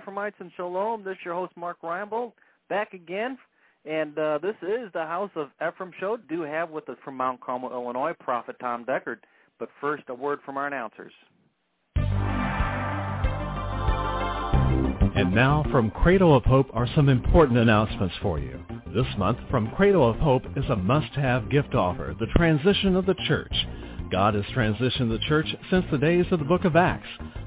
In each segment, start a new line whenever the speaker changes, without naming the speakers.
Ephraimites and Shalom. This is your host Mark Reinbold back again. And uh, this is the House of Ephraim show. Do have with us from Mount Carmel, Illinois, Prophet Tom Deckard. But first, a word from our announcers.
And now from Cradle of Hope are some important announcements for you. This month, from Cradle of Hope is a must-have gift offer, the transition of the church. God has transitioned the church since the days of the book of Acts.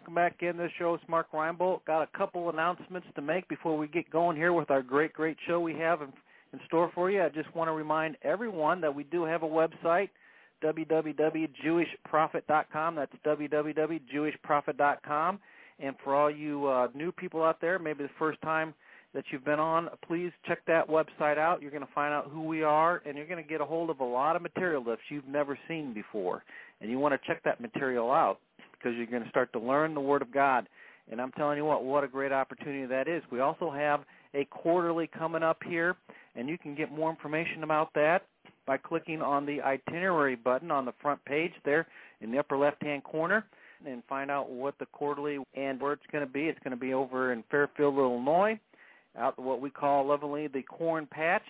Welcome back in. This show is Mark Reinbold. Got a couple announcements to make before we get going here with our great, great show we have in, in store for you. I just want to remind everyone that we do have a website, www.jewishprophet.com. That's www.jewishprophet.com. And for all you uh, new people out there, maybe the first time that you've been on, please check that website out. You're going to find out who we are, and you're going to get a hold of a lot of material that you've never seen before. And you want to check that material out because you're going to start to learn the Word of God. And I'm telling you what, what a great opportunity that is. We also have a quarterly coming up here, and you can get more information about that by clicking on the itinerary button on the front page there in the upper left-hand corner and find out what the quarterly and where it's going to be. It's going to be over in Fairfield, Illinois, out what we call lovingly the Corn Patch.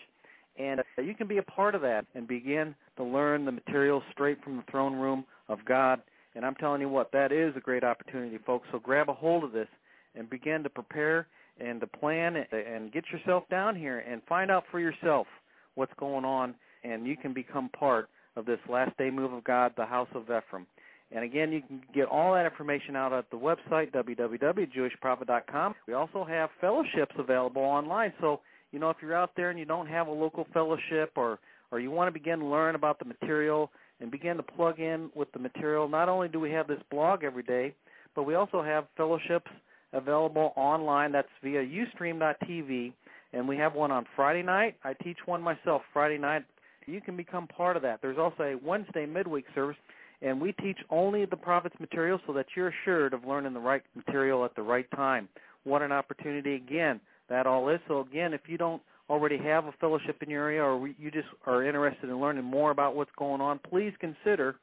And uh, you can be a part of that and begin to learn the material straight from the throne room of God and I'm telling you what, that is a great opportunity, folks. So grab a hold of this and begin to prepare and to plan and get yourself down here and find out for yourself what's going on, and you can become part of this last day move of God, the House of Ephraim. And again, you can get all that information out at the website, www.jewishprophet.com. We also have fellowships available online. So, you know, if you're out there and you don't have a local fellowship or, or you want to begin to learn about the material and begin to plug in with the material. Not only do we have this blog every day, but we also have fellowships available online. That's via ustream.tv, and we have one on Friday night. I teach one myself Friday night. You can become part of that. There's also a Wednesday midweek service, and we teach only the prophet's material so that you're assured of learning the right material at the right time. What an opportunity again that all is. So again, if you don't already have a fellowship in your area or you just are interested in learning more about what's going on, please consider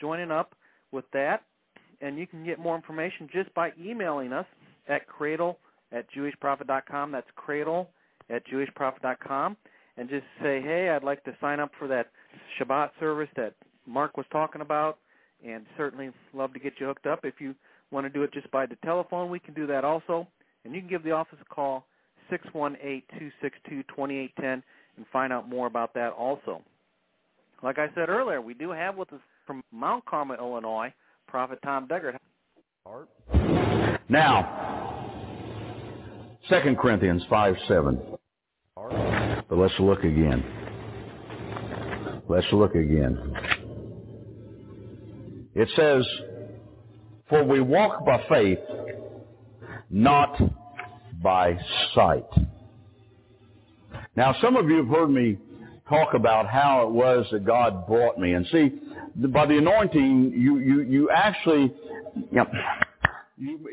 joining up with that. And you can get more information just by emailing us at cradle at jewishprophet.com. That's cradle at jewishprophet.com. And just say, hey, I'd like to sign up for that Shabbat service that Mark was talking about, and certainly love to get you hooked up. If you want to do it just by the telephone, we can do that also. And you can give the office a call 618-262-2810 and find out more about that also. Like I said earlier, we do have with us from Mount Carmel, Illinois, Prophet Tom Deckard.
Now, 2 Corinthians 5, 7. But let's look again. Let's look again. It says, For we walk by faith, not by sight. Now, some of you have heard me talk about how it was that God brought me. And see, by the anointing, you, you, you actually, you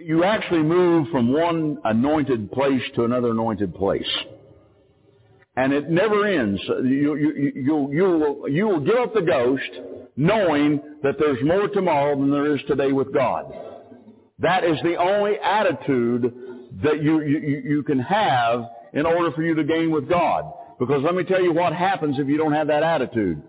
you actually move from one anointed place to another anointed place. And it never ends. You, you, you, you, will, you will give up the ghost knowing that there's more tomorrow than there is today with God. That is the only attitude that you, you, you can have in order for you to gain with God. Because let me tell you what happens if you don't have that attitude.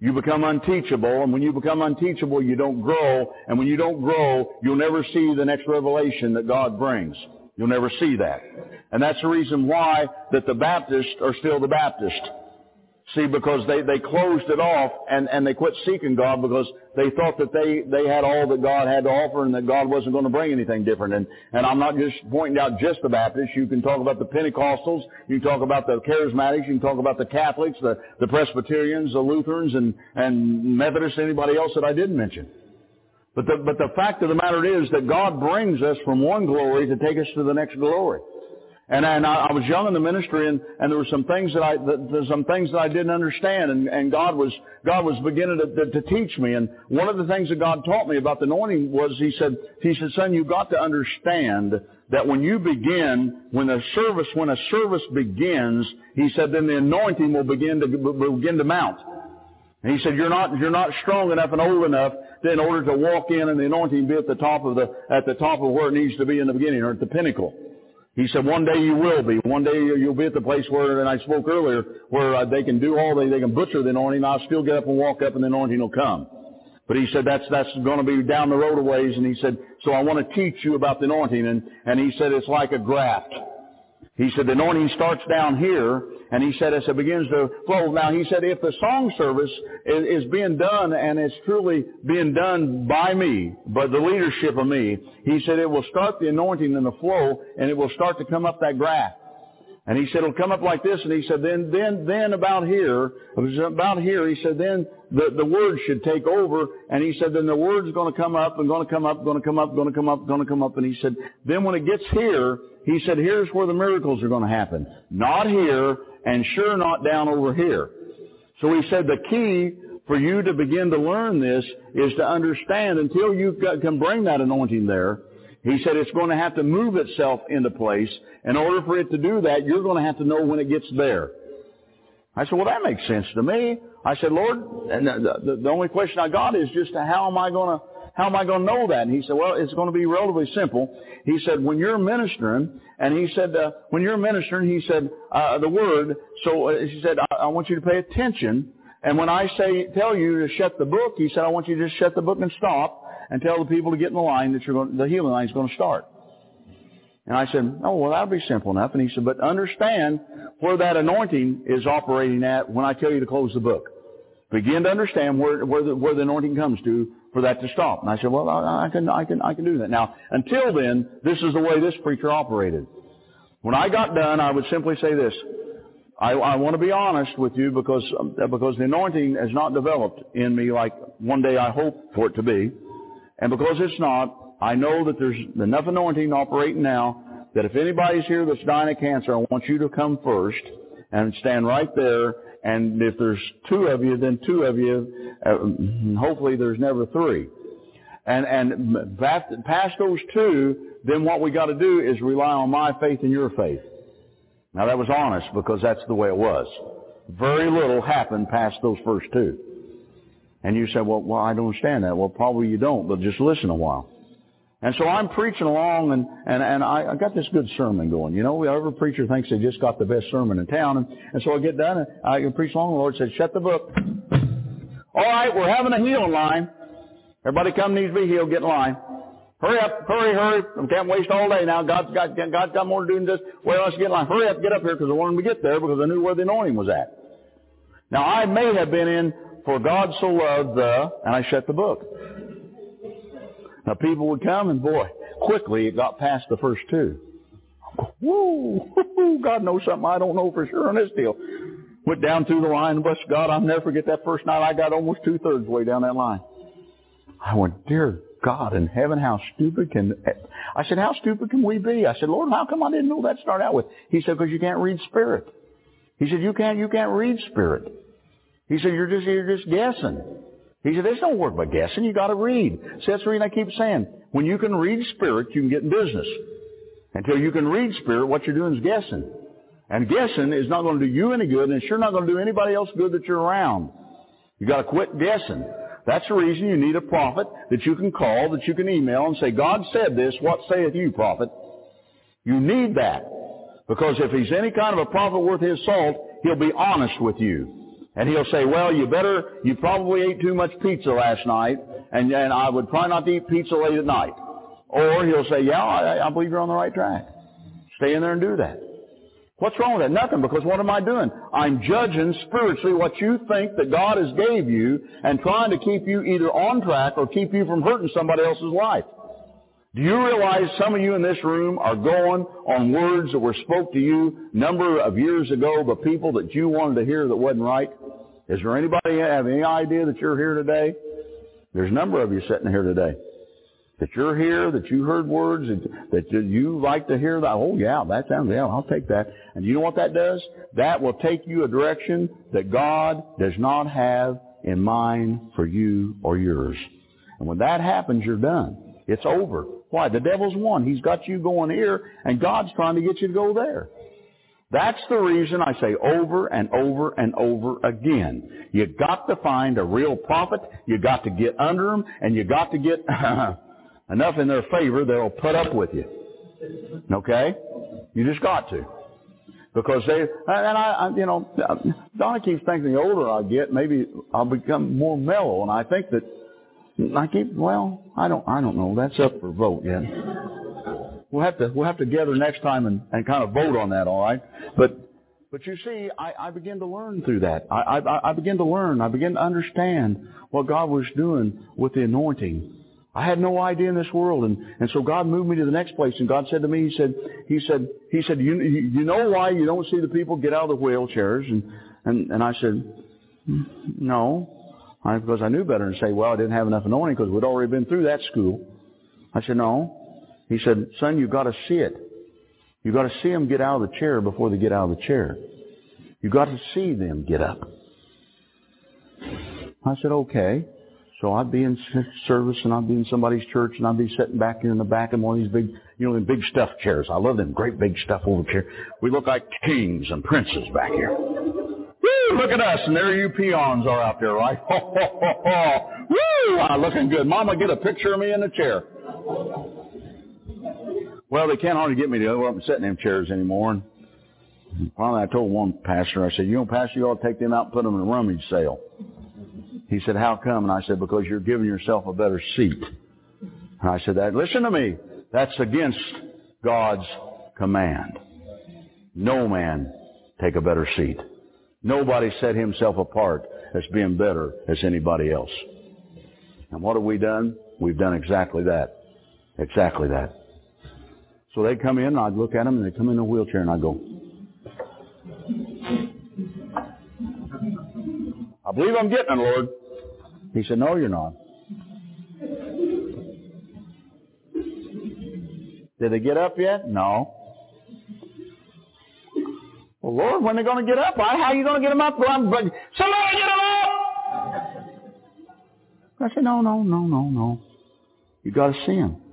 You become unteachable, and when you become unteachable, you don't grow, and when you don't grow, you'll never see the next revelation that God brings. You'll never see that. And that's the reason why that the Baptists are still the Baptists. See, because they, they closed it off and, and they quit seeking God because they thought that they, they had all that God had to offer and that God wasn't going to bring anything different. And, and I'm not just pointing out just the Baptists. You can talk about the Pentecostals. You can talk about the Charismatics. You can talk about the Catholics, the, the Presbyterians, the Lutherans, and, and Methodists, anybody else that I didn't mention. But the, but the fact of the matter is that God brings us from one glory to take us to the next glory. And, and I, I was young in the ministry, and, and there were some things that I that, some things that I didn't understand, and, and God was God was beginning to, to, to teach me. And one of the things that God taught me about the anointing was He said He said, "Son, you've got to understand that when you begin, when a service when a service begins, He said, then the anointing will begin to begin to mount." And He said, "You're not you're not strong enough and old enough in order to walk in and the anointing be at the top of the at the top of where it needs to be in the beginning or at the pinnacle." He said, one day you will be. One day you'll be at the place where, and I spoke earlier, where uh, they can do all they, they can butcher the anointing. I'll still get up and walk up and the anointing will come. But he said that's, that's going to be down the road a ways. And he said, so I want to teach you about the anointing. And, and he said it's like a graph. He said the anointing starts down here and he said, as it begins to flow, now he said, if the song service is, is being done and it's truly being done by me, by the leadership of me, he said it will start the anointing and the flow and it will start to come up that graph. And he said it'll come up like this, and he said then, then, then about here, about here, he said then the, the word should take over, and he said then the word's going to come up and going to come up, going to come up, going to come up, going to come up, and he said then when it gets here, he said here's where the miracles are going to happen. Not here, and sure not down over here. So he said the key for you to begin to learn this is to understand until you can bring that anointing there, he said it's going to have to move itself into place. In order for it to do that, you're going to have to know when it gets there. I said, well, that makes sense to me. I said, Lord, and the, the, the only question I got is just how am I going to how am I going to know that? And he said, well, it's going to be relatively simple. He said, when you're ministering, and he said, uh, when you're ministering, he said, uh, the word, so uh, he said, I, I want you to pay attention. And when I say, tell you to shut the book, he said, I want you to just shut the book and stop and tell the people to get in the line that you're going, the healing line is going to start. And I said, oh, well, that'll be simple enough. And he said, but understand where that anointing is operating at when I tell you to close the book. Begin to understand where, where, the, where the anointing comes to for that to stop. And I said, well, I, I can, I can, I can do that. Now, until then, this is the way this preacher operated. When I got done, I would simply say this. I, I want to be honest with you because, uh, because the anointing has not developed in me like one day I hope for it to be. And because it's not, I know that there's enough anointing operating now that if anybody's here that's dying of cancer, I want you to come first and stand right there and if there's two of you, then two of you. Uh, hopefully, there's never three. And and past those two, then what we got to do is rely on my faith and your faith. Now that was honest because that's the way it was. Very little happened past those first two. And you say, well, well, I don't understand that. Well, probably you don't, but just listen a while. And so I'm preaching along, and and and I, I got this good sermon going. You know, every preacher thinks they just got the best sermon in town, and, and so I get done, and I preach along. The Lord said, "Shut the book." All right, we're having a healing line. Everybody come needs to be healed. Get in line. Hurry up, hurry, hurry. We can't waste all day now. God's got, God's got more to do than this. well, let's get in line. Hurry up, get up here because I wanted to get there because I knew where the anointing was at. Now I may have been in, for God so loved the, and I shut the book. Now people would come and boy, quickly it got past the first two. Woo! God knows something I don't know for sure on this deal. Went down through the line, bless God, I'll never forget that first night I got almost two thirds way down that line. I went, dear God in heaven, how stupid can, I said, how stupid can we be? I said, Lord, how come I didn't know that to start out with? He said, because you can't read spirit. He said, you can't, you can't read spirit. He said, you're just, you're just guessing. He said, this don't work by guessing. You got to read. See, that's the reason I keep saying, when you can read spirit, you can get in business. Until you can read spirit, what you're doing is guessing. And guessing is not going to do you any good, and it's sure not going to do anybody else good that you're around. You got to quit guessing. That's the reason you need a prophet that you can call, that you can email and say, God said this, what saith you, prophet? You need that. Because if he's any kind of a prophet worth his salt, he'll be honest with you. And he'll say, well, you better, you probably ate too much pizza last night, and, and I would try not to eat pizza late at night. Or he'll say, yeah, I, I believe you're on the right track. Stay in there and do that. What's wrong with that? Nothing, because what am I doing? I'm judging spiritually what you think that God has gave you and trying to keep you either on track or keep you from hurting somebody else's life. Do you realize some of you in this room are going on words that were spoke to you number of years ago by people that you wanted to hear that wasn't right? Is there anybody have any idea that you're here today? There's a number of you sitting here today. That you're here, that you heard words, that, you like to hear that. Oh yeah, that sounds, yeah, I'll take that. And you know what that does? That will take you a direction that God does not have in mind for you or yours. And when that happens, you're done. It's over. Why? The devil's won. He's got you going here, and God's trying to get you to go there. That's the reason I say over and over and over again. You got to find a real prophet. You got to get under them, and you got to get enough in their favor that'll put up with you. Okay? You just got to. Because they, and I, you know, Donna keeps thinking the older I get, maybe I'll become more mellow, and I think that I keep, well, I don't, I don't know. That's up for vote yet. We'll have to, we'll have to gather next time and, and kind of vote on that, all right? But, but you see, I, I begin to learn through that. I, I, I begin to learn. I begin to understand what God was doing with the anointing. I had no idea in this world, and and so God moved me to the next place. And God said to me, He said, He said, He said, you you know why you don't see the people get out of the wheelchairs? And and and I said, no. I, because I knew better and say, well, I didn't have enough anointing because we'd already been through that school. I said, no. He said, son, you've got to see it. You've got to see them get out of the chair before they get out of the chair. You've got to see them get up. I said, okay. So I'd be in service and I'd be in somebody's church and I'd be sitting back here in the back of one of these big, you know, them big stuffed chairs. I love them great big stuffed over chairs. We look like kings and princes back here. Woo, look at us, and there you peons are out there, right? Ho, ho, ho, ho. Woo, I'm looking good. Mama, get a picture of me in the chair. Well, they can't hardly get me to go up and sit in them chairs anymore. And finally, I told one pastor, I said, you know, pastor, you ought to take them out and put them in a rummage sale. He said, how come? And I said, because you're giving yourself a better seat. And I said, that, listen to me. That's against God's command. No man take a better seat. Nobody set himself apart as being better as anybody else. And what have we done? We've done exactly that. Exactly that. So they'd come in, and I'd look at them, and they'd come in a wheelchair, and I'd go, I believe I'm getting it, Lord. He said, no, you're not. Did they get up yet? No. Well, Lord, when are they going to get up? How are you going to get them up? I'm, somebody get them up! I said, no, no, no, no, no. You got to see them.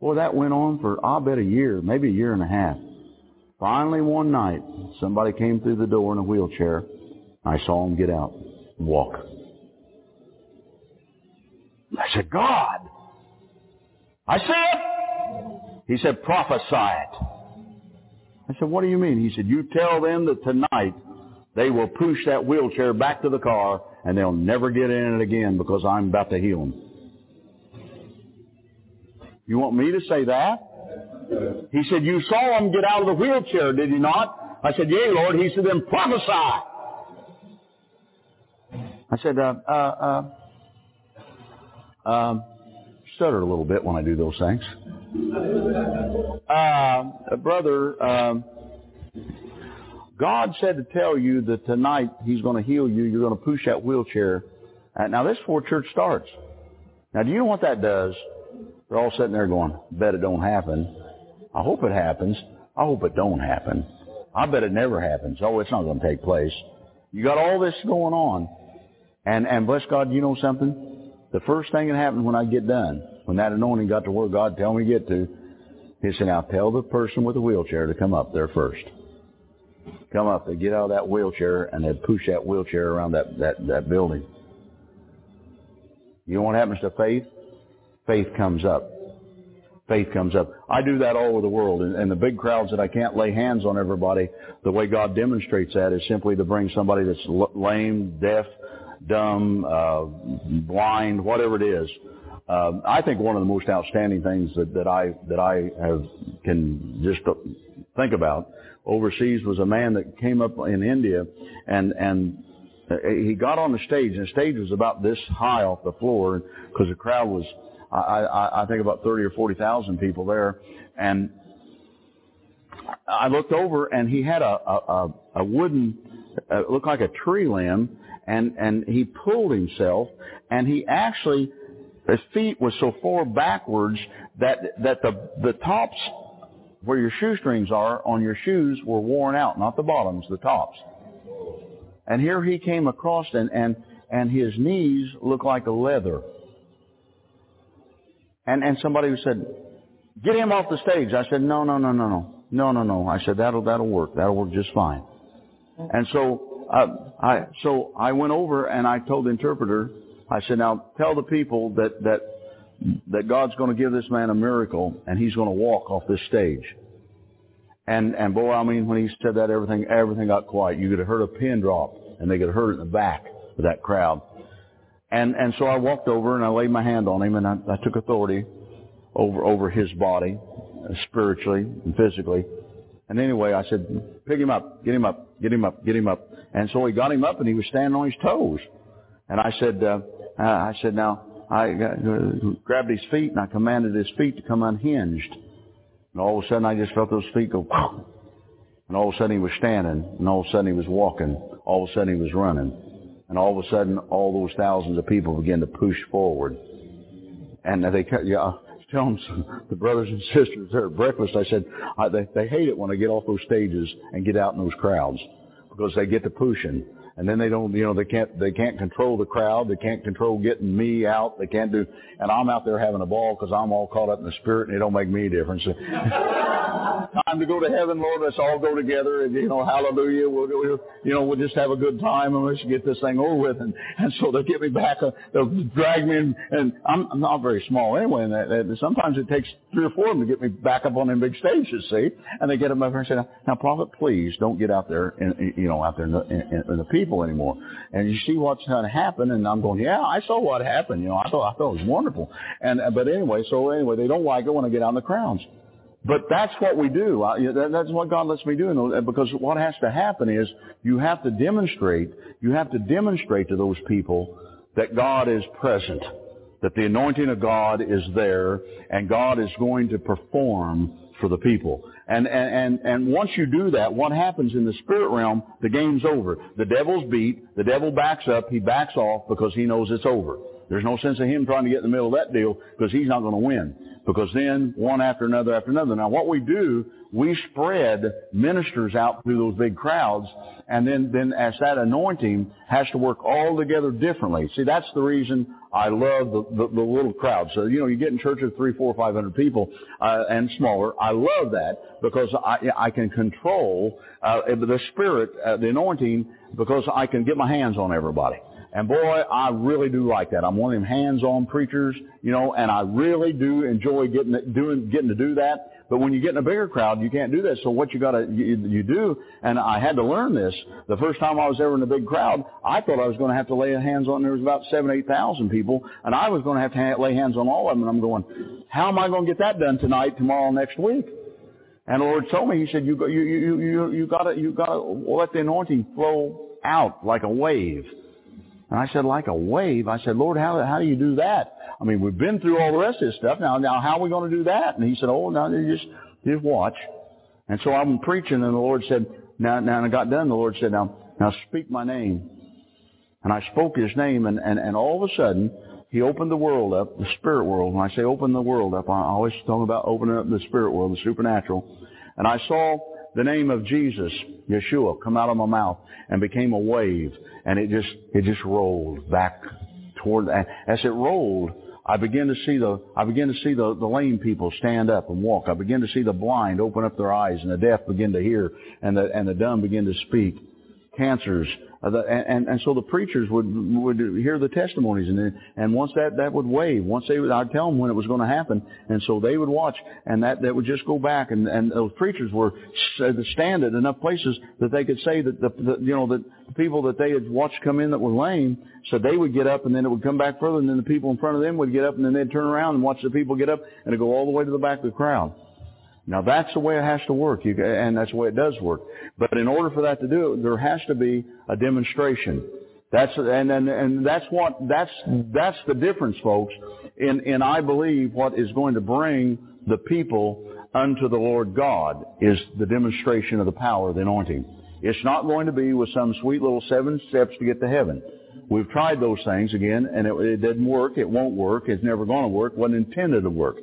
Boy, that went on for, I'll bet, a year, maybe a year and a half. Finally, one night, somebody came through the door in a wheelchair. I saw him get out and walk. I said, God, I see it. He said, prophesy it. I said, what do you mean? He said, you tell them that tonight they will push that wheelchair back to the car and they'll never get in it again because I'm about to heal them. You want me to say that? He said, you saw him get out of the wheelchair, did you not? I said, yea, Lord. He said, then prophesy. I said, uh, uh, uh, um, stutter a little bit when I do those things. Uh, brother, um, God said to tell you that tonight He's going to heal you. You're going to push that wheelchair. Uh, now, this is before church starts. Now, do you know what that does? They're all sitting there going, bet it don't happen. I hope it happens. I hope it don't happen. I bet it never happens. Oh, it's not going to take place. You got all this going on. And, and bless God, you know something? The first thing that happened when I get done, when that anointing got to where God tell me to get to, he said, now tell the person with the wheelchair to come up there first. Come up, they get out of that wheelchair and they push that wheelchair around that, that, that building. You know what happens to faith? Faith comes up. Faith comes up. I do that all over the world. And, and the big crowds that I can't lay hands on everybody, the way God demonstrates that is simply to bring somebody that's lame, deaf, dumb, uh, blind, whatever it is. Um, I think one of the most outstanding things that, that I that I have can just think about overseas was a man that came up in India and and he got on the stage and the stage was about this high off the floor because the crowd was I, I, I think about thirty or forty thousand people there and I looked over and he had a a, a wooden uh, looked like a tree limb and and he pulled himself and he actually his feet was so far backwards that that the the tops where your shoestrings are on your shoes were worn out, not the bottoms, the tops. And here he came across and and and his knees looked like leather. And and somebody who said, "Get him off the stage." I said, "No, no, no, no, no, no, no, no." I said, "That'll that'll work. That'll work just fine." And so uh, I so I went over and I told the interpreter, I said, "Now tell the people that that that God's going to give this man a miracle and he's going to walk off this stage." And and boy, I mean, when he said that, everything everything got quiet. You could have heard a pin drop, and they could have heard it in the back of that crowd. And and so I walked over and I laid my hand on him and I, I took authority over over his body, uh, spiritually and physically. And anyway, I said, pick him up, get him up, get him up, get him up. And so he got him up and he was standing on his toes. And I said, uh, I said, now I uh, grabbed his feet and I commanded his feet to come unhinged. And all of a sudden I just felt those feet go, and all of a sudden he was standing, and all of a sudden he was walking, all of a sudden he was running. And all of a sudden all those thousands of people begin to push forward. And they, yeah, telling the brothers and sisters there at breakfast, I said, I, they, they hate it when I get off those stages and get out in those crowds because they get to pushing and then they don't, you know, they can't, they can't control the crowd. They can't control getting me out. They can't do, and I'm out there having a ball because I'm all caught up in the spirit and it don't make me a difference. Time to go to heaven, Lord. Let's all go together and, you know, hallelujah. We'll, we'll, you know, we'll just have a good time and let's get this thing over with. And, and so they'll get me back, uh, they'll drag me in, and I'm, I'm not very small anyway. And that, that, sometimes it takes three or four of them to get me back up on them big stages, see? And they get up there and say, now, prophet, please don't get out there, in, you know, out there in the, in, in the people people anymore. And you see what's going to happen, and I'm going, yeah, I saw what happened. You know, I thought I thought it was wonderful. And uh, but anyway, so anyway, they don't like it when I get on the crowds. But that's what we do. I, that's what God lets me do. And uh, Because what has to happen is you have to demonstrate, you have to demonstrate to those people that God is present, that the anointing of God is there, and God is going to perform for the people. And, and, and once you do that, what happens in the spirit realm, the game's over. The devil's beat, the devil backs up, he backs off because he knows it's over. There's no sense of him trying to get in the middle of that deal because he's not going to win. Because then one after another after another. Now what we do, we spread ministers out through those big crowds and then, then as that anointing has to work all together differently. See, that's the reason I love the, the, the little crowd. So, you know, you get in church of three, four, five hundred people, uh, and smaller. I love that because I, I can control, uh, the spirit, uh, the anointing because I can get my hands on everybody. And boy, I really do like that. I'm one of them hands-on preachers, you know, and I really do enjoy getting it doing getting to do that. But when you get in a bigger crowd, you can't do that. So what you got to you, you do, and I had to learn this the first time I was ever in a big crowd. I thought I was going to have to lay hands on. There was about seven, eight thousand people, and I was going to have to lay hands on all of them. And I'm going, how am I going to get that done tonight, tomorrow, next week? And the Lord told me, He said, you you you you you got to you got to let the anointing flow out like a wave. And I said, like a wave. I said, Lord, how, how do you do that? I mean, we've been through all the rest of this stuff. Now, now, how are we going to do that? And he said, oh, now you just, just watch. And so I'm preaching and the Lord said, now, now, and I got done, the Lord said, now, now speak my name. And I spoke his name and, and, and all of a sudden, he opened the world up, the spirit world. When I say open the world up, I always talk about opening up the spirit world, the supernatural. And I saw the name of Jesus, Yeshua, come out of my mouth and became a wave. And it just, it just rolled back toward, as it rolled, I began to see the, I began to see the, the lame people stand up and walk. I began to see the blind open up their eyes and the deaf begin to hear and the, and the dumb begin to speak. Cancers uh, the, and, and so the preachers would would hear the testimonies, and and once that that would wave, once they would, I'd tell them when it was going to happen, and so they would watch, and that that would just go back, and and those preachers were stand at enough places that they could say that the, the you know that the people that they had watched come in that were lame, so they would get up, and then it would come back further, and then the people in front of them would get up, and then they'd turn around and watch the people get up, and it'd go all the way to the back of the crowd. Now that's the way it has to work, you, and that's the way it does work. But in order for that to do it, there has to be a demonstration. That's and and and that's what that's that's the difference, folks. In in I believe what is going to bring the people unto the Lord God is the demonstration of the power of the anointing. It's not going to be with some sweet little seven steps to get to heaven. We've tried those things again, and it, it didn't work. It won't work. It's never going to work. wasn't intended to work.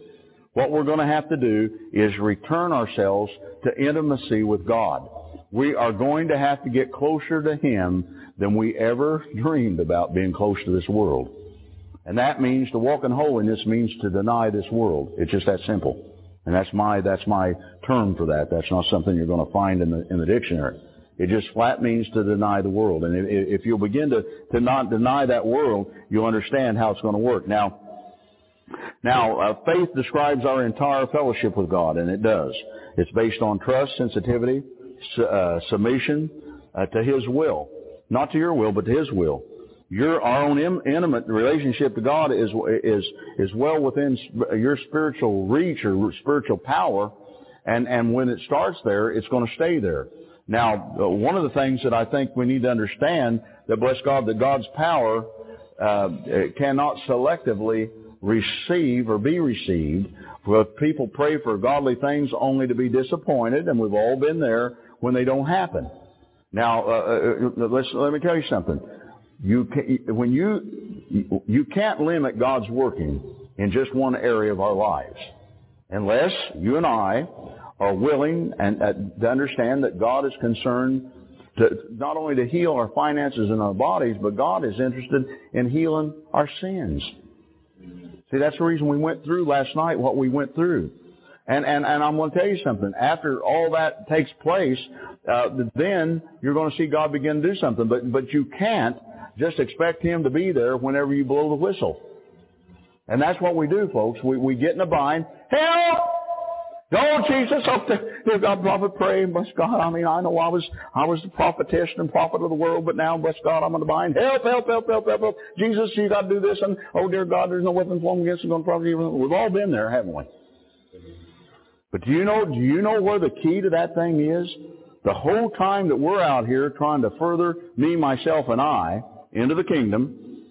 What we're going to have to do is return ourselves to intimacy with God. We are going to have to get closer to Him than we ever dreamed about being close to this world. And that means to walk in holiness means to deny this world. It's just that simple. And that's my, that's my term for that. That's not something you're going to find in the, in the dictionary. It just flat means to deny the world. And if, if you'll begin to, to not deny that world, you'll understand how it's going to work. Now, now, uh, faith describes our entire fellowship with God, and it does. It's based on trust, sensitivity, su- uh, submission uh, to His will. Not to your will, but to His will. Your, our own Im- intimate relationship to God is, is, is well within your spiritual reach or spiritual power, and, and when it starts there, it's going to stay there. Now, uh, one of the things that I think we need to understand that, bless God, that God's power uh, cannot selectively receive or be received. Well, people pray for godly things only to be disappointed, and we've all been there when they don't happen. Now, uh, uh, uh let's, let me tell you something. You can, when you you can't limit God's working in just one area of our lives, unless you and I are willing and uh, to understand that God is concerned to, not only to heal our finances and our bodies, but God is interested in healing our sins. See, that's the reason we went through last night what we went through. And, and, and I'm going to tell you something. After all that takes place, uh, then you're going to see God begin to do something. But, but you can't just expect Him to be there whenever you blow the whistle. And that's what we do, folks. We, we get in a bind. Help! Oh, Jesus, oh, dear God, prophet, pray, bless God. I mean, I know I was, I was the prophetess and prophet of the world, but now, bless God, I'm in the bind. Help, help, help, help, help, help. Jesus, you got to do this, and oh, dear God, there's no weapon formed against you going to prosper. We've all been there, haven't we? But do you know, do you know where the key to that thing is? The whole time that we're out here trying to further me, myself, and I into the kingdom,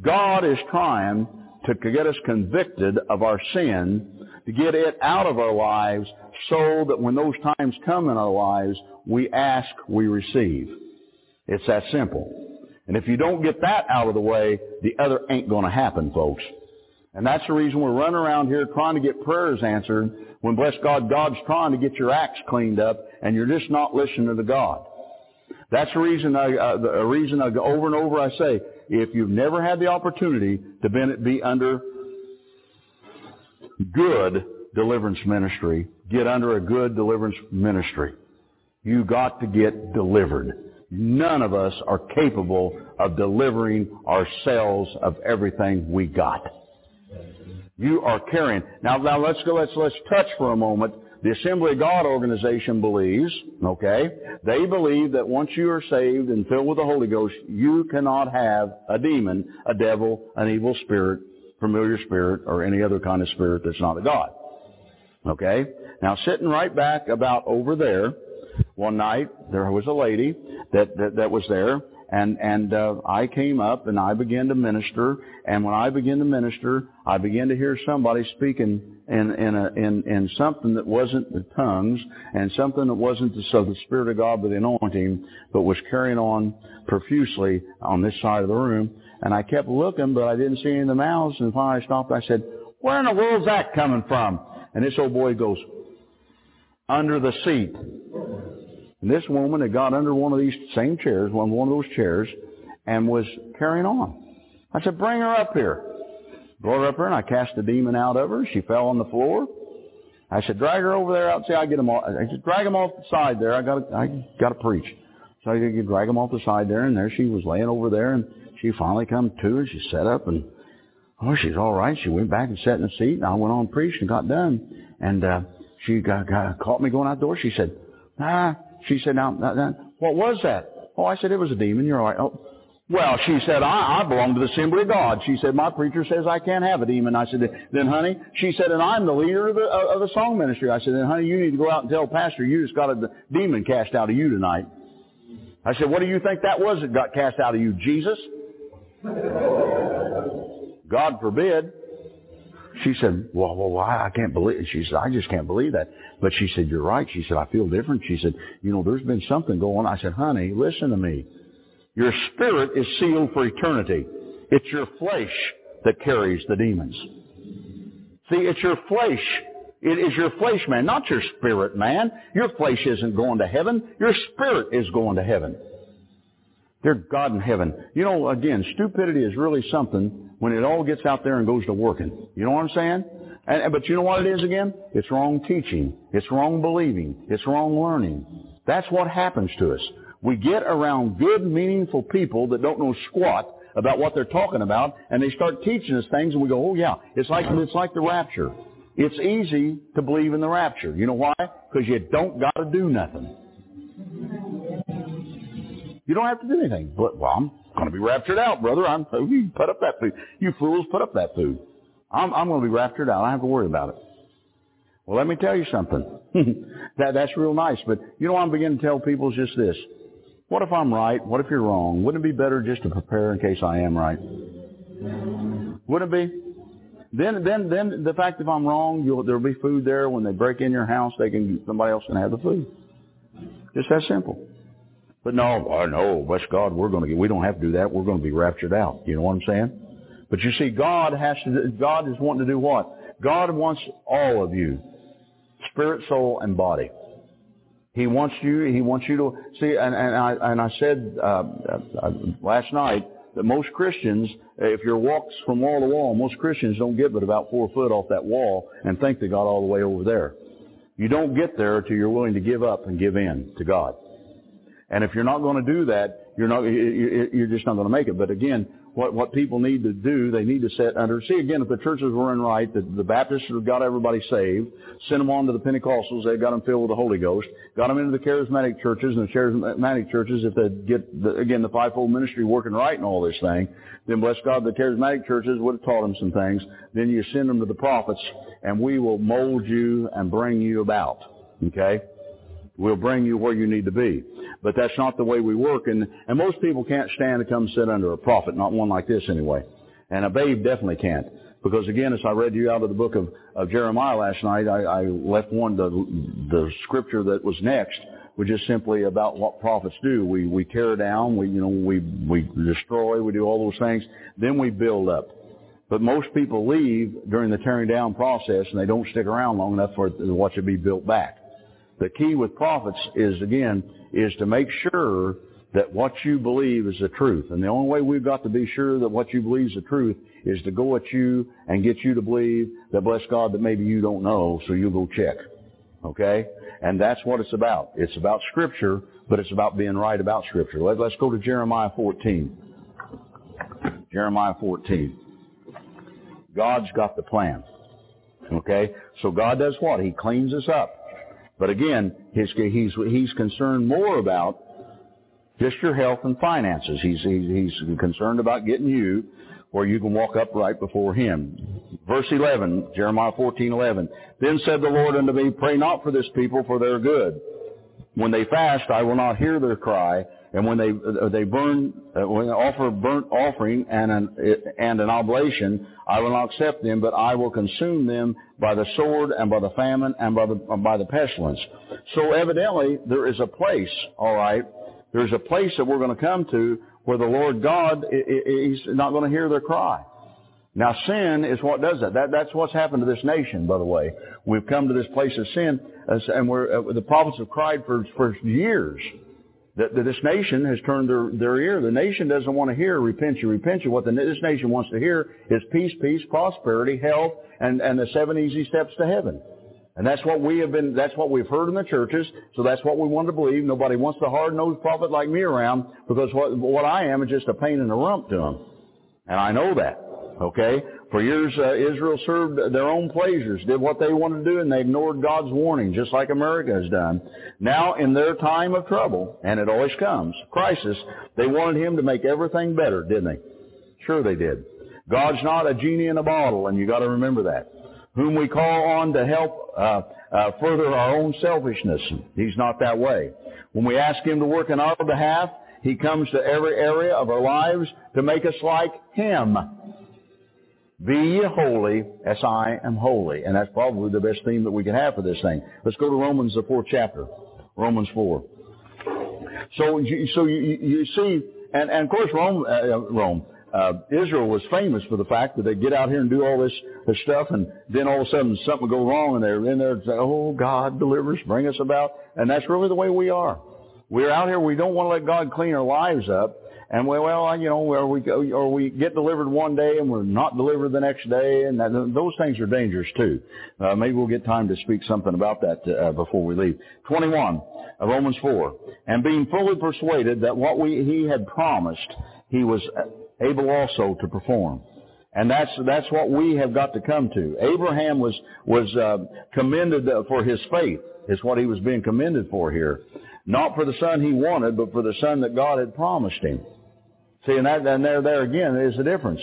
God is trying to get us convicted of our sin to get it out of our lives so that when those times come in our lives, we ask, we receive. It's that simple. And if you don't get that out of the way, the other ain't going to happen, folks. And that's the reason we're running around here trying to get prayers answered when, bless God, God's trying to get your acts cleaned up and you're just not listening to God. That's the reason I, uh, the reason I go over and over I say, if you've never had the opportunity to be under good deliverance ministry, get under a good deliverance ministry. You got to get delivered. None of us are capable of delivering ourselves of everything we got. You are carrying. Now, now let's go, let's, let's touch for a moment. The Assembly of God organization believes, okay, they believe that once you are saved and filled with the Holy Ghost, you cannot have a demon, a devil, an evil spirit, familiar spirit, or any other kind of spirit that's not a God. Okay? Now sitting right back about over there, one night there was a lady that, that, that was there and and uh, I came up and I began to minister. And when I began to minister, I began to hear somebody speaking in in a, in in something that wasn't the tongues and something that wasn't the, so the Spirit of God with the anointing, but was carrying on profusely on this side of the room. And I kept looking, but I didn't see any of the mouths. And finally I stopped. I said, "Where in the world's that coming from?" And this old boy goes, "Under the seat." And this woman had got under one of these same chairs, one one of those chairs, and was carrying on. I said, bring her up here. Brought her up here and I cast the demon out of her. She fell on the floor. I said, drag her over there out. See, I get them all. I said, drag them off the side there. I got to, I got to preach. So I could drag them off the side there, and there she was laying over there, and she finally come to, and she sat up, and oh, she's all right. She went back and sat in the seat, and I went on preaching and got done, and uh, she got, got caught me going out the door. She said, ah, she said, now, now, now, what was that? Oh, I said, it was a demon. You're all right. Oh, well, she said, I, I belong to the Assembly of God. She said, my preacher says I can't have a demon. I said, then honey, she said, and I'm the leader of the, of the song ministry. I said, then honey, you need to go out and tell pastor you just got a demon cast out of you tonight. I said, what do you think that was that got cast out of you? Jesus? God forbid. She said, well, well, I can't believe, it. she said, I just can't believe that. But she said, you're right. She said, I feel different. She said, you know, there's been something going on. I said, honey, listen to me. Your spirit is sealed for eternity. It's your flesh that carries the demons. See, it's your flesh. It is your flesh man, not your spirit man. Your flesh isn't going to heaven. Your spirit is going to heaven. Dear God in heaven. You know, again, stupidity is really something when it all gets out there and goes to working. You know what I'm saying? And, but you know what it is again? It's wrong teaching. It's wrong believing. It's wrong learning. That's what happens to us. We get around good, meaningful people that don't know squat about what they're talking about, and they start teaching us things, and we go, oh yeah, it's like, it's like the rapture. It's easy to believe in the rapture. You know why? Because you don't got to do nothing. You don't have to do anything. But, well, I'm going to be raptured out, brother. I'm, oh, you put up that food. You fools, put up that food. I'm, I'm going to be raptured out. I don't have to worry about it. Well, let me tell you something. that, that's real nice. But you know what I'm beginning to tell people is just this. What if I'm right? What if you're wrong? Wouldn't it be better just to prepare in case I am right? Wouldn't it be? Then, then, then the fact if I'm wrong, you'll, there'll be food there. When they break in your house, they can somebody else can have the food. Just that simple. But no, I know, bless God, we're going to get. We don't have to do that. We're going to be raptured out. You know what I'm saying? But you see, God has to. God is wanting to do what? God wants all of you, spirit, soul, and body. He wants you. He wants you to see. And, and I and I said uh, uh, last night that most Christians, if your walks from wall to wall, most Christians don't get but about four foot off that wall and think they got all the way over there. You don't get there until you're willing to give up and give in to God. And if you're not going to do that, you're not. You're just not going to make it. But again, what, what people need to do, they need to set under. See, again, if the churches were in right, the, the Baptists would have got everybody saved, sent them on to the Pentecostals, They've got them filled with the Holy Ghost, got them into the charismatic churches, and the charismatic churches, if they get, the, again, the fivefold ministry working right and all this thing, then bless God, the charismatic churches would have taught them some things. Then you send them to the prophets, and we will mold you and bring you about. Okay? We'll bring you where you need to be. But that's not the way we work. And, and most people can't stand to come sit under a prophet, not one like this anyway. And a babe definitely can't. Because again, as I read you out of the book of, of Jeremiah last night, I, I left one, the, the scripture that was next was just simply about what prophets do. We, we tear down, we, you know, we, we destroy, we do all those things, then we build up. But most people leave during the tearing down process and they don't stick around long enough for what should be built back. The key with prophets is, again, is to make sure that what you believe is the truth. And the only way we've got to be sure that what you believe is the truth is to go at you and get you to believe that, bless God, that maybe you don't know, so you'll go check. Okay? And that's what it's about. It's about Scripture, but it's about being right about Scripture. Let, us go to Jeremiah 14. Jeremiah 14. God's got the plan. Okay? So God does what? He cleans us up. But again, he's, he's concerned more about just your health and finances. He's, he's concerned about getting you where you can walk upright before him. Verse 11, Jeremiah 14, 11. Then said the Lord unto me, Pray not for this people, for their good. When they fast, I will not hear their cry, and when they uh, they burn uh, when they offer burnt offering and an and an oblation, I will not accept them, but I will consume them by the sword and by the famine and by the by the pestilence. So evidently there is a place, all right. There's a place that we're going to come to where the Lord God is not going to hear their cry. Now sin is what does that. that. That's what's happened to this nation, by the way. We've come to this place of sin, and we're, uh, the prophets have cried for, for years that, that this nation has turned their, their ear. The nation doesn't want to hear repent you, repent you. What the, this nation wants to hear is peace, peace, prosperity, health, and, and the seven easy steps to heaven. And that's what we have been, that's what we've heard in the churches, so that's what we want to believe. Nobody wants the hard-nosed prophet like me around because what, what I am is just a pain in the rump to them. And I know that. Okay? For years, uh, Israel served their own pleasures, did what they wanted to do, and they ignored God's warning, just like America has done. Now, in their time of trouble, and it always comes, crisis, they wanted Him to make everything better, didn't they? Sure they did. God's not a genie in a bottle, and you got to remember that whom we call on to help uh, uh, further our own selfishness. He's not that way. When we ask Him to work in our behalf, He comes to every area of our lives to make us like Him. Be ye holy as I am holy. And that's probably the best theme that we can have for this thing. Let's go to Romans, the fourth chapter. Romans 4. So, so you, you see, and, and of course Rome, uh, Rome, uh, Israel was famous for the fact that they get out here and do all this, this stuff, and then all of a sudden something will go wrong, and they're in there and say, "Oh, God, deliver us, bring us about," and that's really the way we are. We're out here. We don't want to let God clean our lives up, and we, well, you know, or we go, or we get delivered one day and we're not delivered the next day, and that, those things are dangerous too. Uh, maybe we'll get time to speak something about that uh, before we leave. Twenty-one, of Romans four, and being fully persuaded that what we he had promised, he was able also to perform. And that's that's what we have got to come to. Abraham was was uh, commended for his faith. Is what he was being commended for here, not for the son he wanted, but for the son that God had promised him. See, and that and there there again is the difference.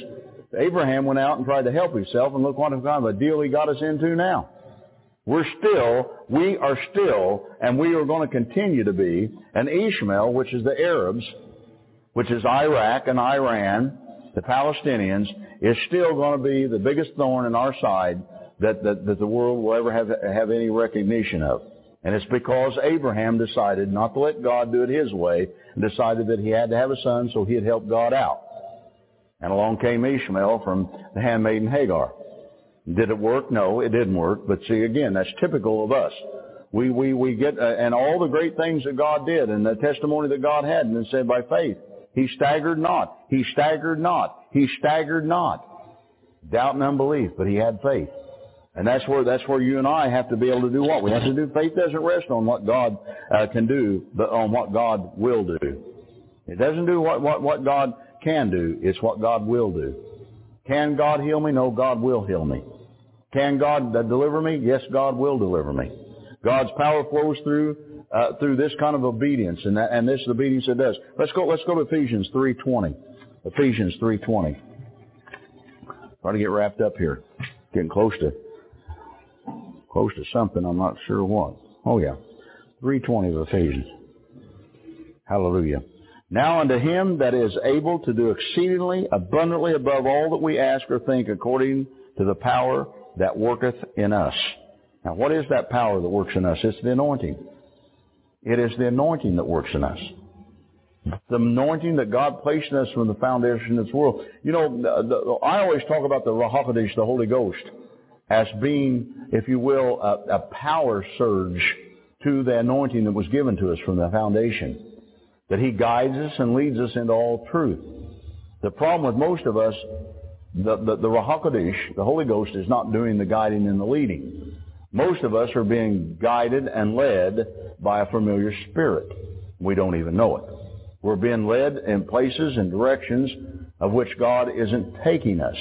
Abraham went out and tried to help himself, and look what kind of a deal he got us into now. We're still, we are still, and we are going to continue to be an Ishmael, which is the Arabs, which is Iraq and Iran, the Palestinians, is still going to be the biggest thorn in our side that, that, that the world will ever have, have any recognition of. And it's because Abraham decided not to let God do it his way and decided that he had to have a son so he'd help God out. And along came Ishmael from the handmaiden Hagar. Did it work? No, it didn't work. But see, again, that's typical of us. We, we, we get, uh, and all the great things that God did and the testimony that God had and said by faith. He staggered not. He staggered not. He staggered not. Doubt and unbelief, but he had faith. And that's where that's where you and I have to be able to do what we have to do. Faith doesn't rest on what God uh, can do, but on what God will do. It doesn't do what, what what God can do. It's what God will do. Can God heal me? No, God will heal me. Can God deliver me? Yes, God will deliver me. God's power flows through uh, through this kind of obedience, and that, and this is obedience it does. Let's go. Let's go to Ephesians three twenty. Ephesians three twenty. Trying to get wrapped up here, getting close to close to something. I'm not sure what. Oh yeah, three twenty of Ephesians. Hallelujah. Now unto him that is able to do exceedingly abundantly above all that we ask or think according to the power that worketh in us. Now what is that power that works in us? It's the anointing. It is the anointing that works in us. The anointing that God placed in us from the foundation of this world. You know, the, the, I always talk about the Ruach HaKodesh, the Holy Ghost, as being, if you will, a, a power surge to the anointing that was given to us from the foundation. That He guides us and leads us into all truth. The problem with most of us, the, the, the Ruach HaKodesh, the Holy Ghost, is not doing the guiding and the leading. Most of us are being guided and led by a familiar spirit. We don't even know it. We're being led in places and directions of which God isn't taking us.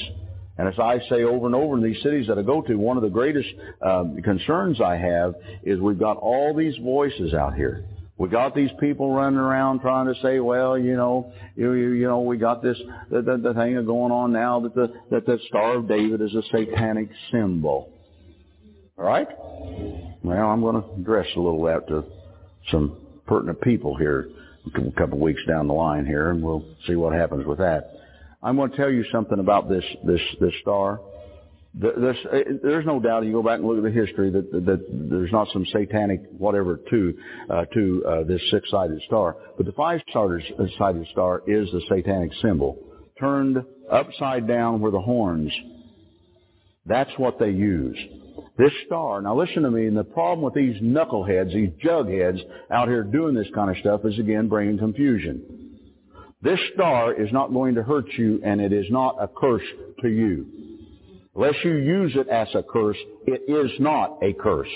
And as I say over and over in these cities that I go to, one of the greatest um, concerns I have is we've got all these voices out here. We got these people running around trying to say, well, you know, you, you know, we got this the, the, the thing going on now that the that the Star of David is a satanic symbol. All right? Well, I'm going to address a little that to some pertinent people here a couple of weeks down the line here, and we'll see what happens with that. I'm going to tell you something about this this this star. There's, there's no doubt. You go back and look at the history that that there's not some satanic whatever to uh, to uh, this six-sided star, but the five-sided star is the satanic symbol turned upside down were the horns. That's what they use. This star, now listen to me, and the problem with these knuckleheads, these jugheads out here doing this kind of stuff is again bringing confusion. This star is not going to hurt you and it is not a curse to you. Unless you use it as a curse, it is not a curse.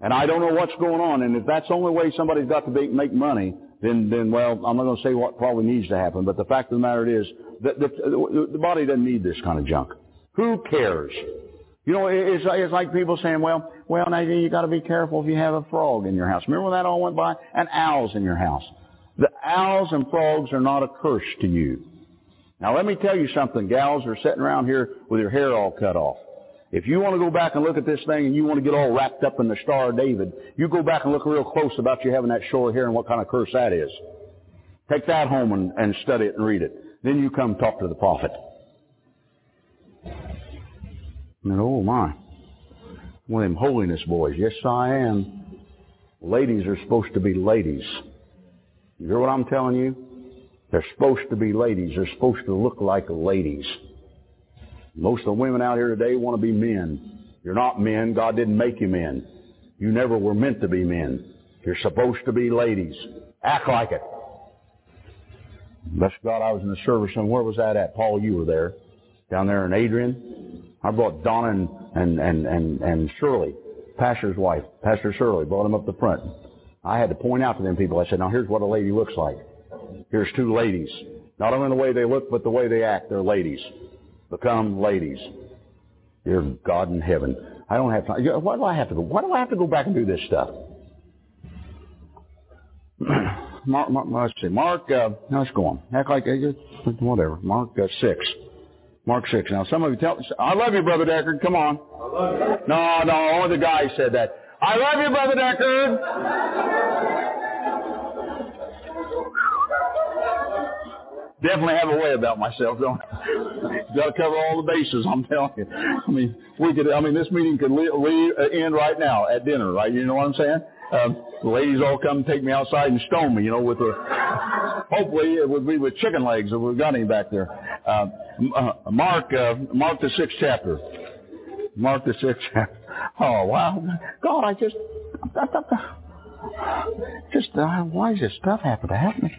And I don't know what's going on, and if that's the only way somebody's got to be, make money, then, then, well, I'm not going to say what probably needs to happen, but the fact of the matter is that the, the, the body doesn't need this kind of junk. Who cares? You know, it's, it's like people saying, well, well, now you got to be careful if you have a frog in your house. Remember when that all went by? And owls in your house. The owls and frogs are not a curse to you. Now let me tell you something. Gals are sitting around here with your hair all cut off. If you want to go back and look at this thing and you want to get all wrapped up in the Star of David, you go back and look real close about you having that short hair and what kind of curse that is. Take that home and, and study it and read it. Then you come talk to the prophet. And oh my, one of them holiness boys. Yes, I am. Ladies are supposed to be ladies. You hear what I'm telling you? They're supposed to be ladies. They're supposed to look like ladies. Most of the women out here today want to be men. You're not men. God didn't make you men. You never were meant to be men. You're supposed to be ladies. Act like it. Bless God, I was in the service, and where was that at? Paul, you were there. Down there in Adrian. I brought Donna and, and, and, and, and Shirley, Pastor's wife, Pastor Shirley, brought him up the front. I had to point out to them people, I said, now here's what a lady looks like. Here's two ladies. Not only the way they look, but the way they act. They're ladies. Become ladies. Dear God in heaven. I don't have time. Why do I have to go? Why do I have to go back and do this stuff? Mark, Mark, let's see. Mark, uh, let's go on. Act like, uh, whatever. Mark uh, 6. Mark 6. Now, some of you tell, I love you, Brother Deckard. Come on. No, no, only the guy said that. I love you, Brother Deckard. Definitely have a way about myself, don't I? Got to cover all the bases. I'm telling you. I mean, we could. I mean, this meeting could leave, leave, uh, end right now at dinner, right? You know what I'm saying? Um, the ladies all come take me outside and stone me, you know, with a, hopefully it would be with chicken legs if we've got any back there. Uh, uh, Mark, uh, Mark the sixth chapter. Mark the sixth chapter. Oh wow, God, I just, just, uh, why does this stuff happen to happen?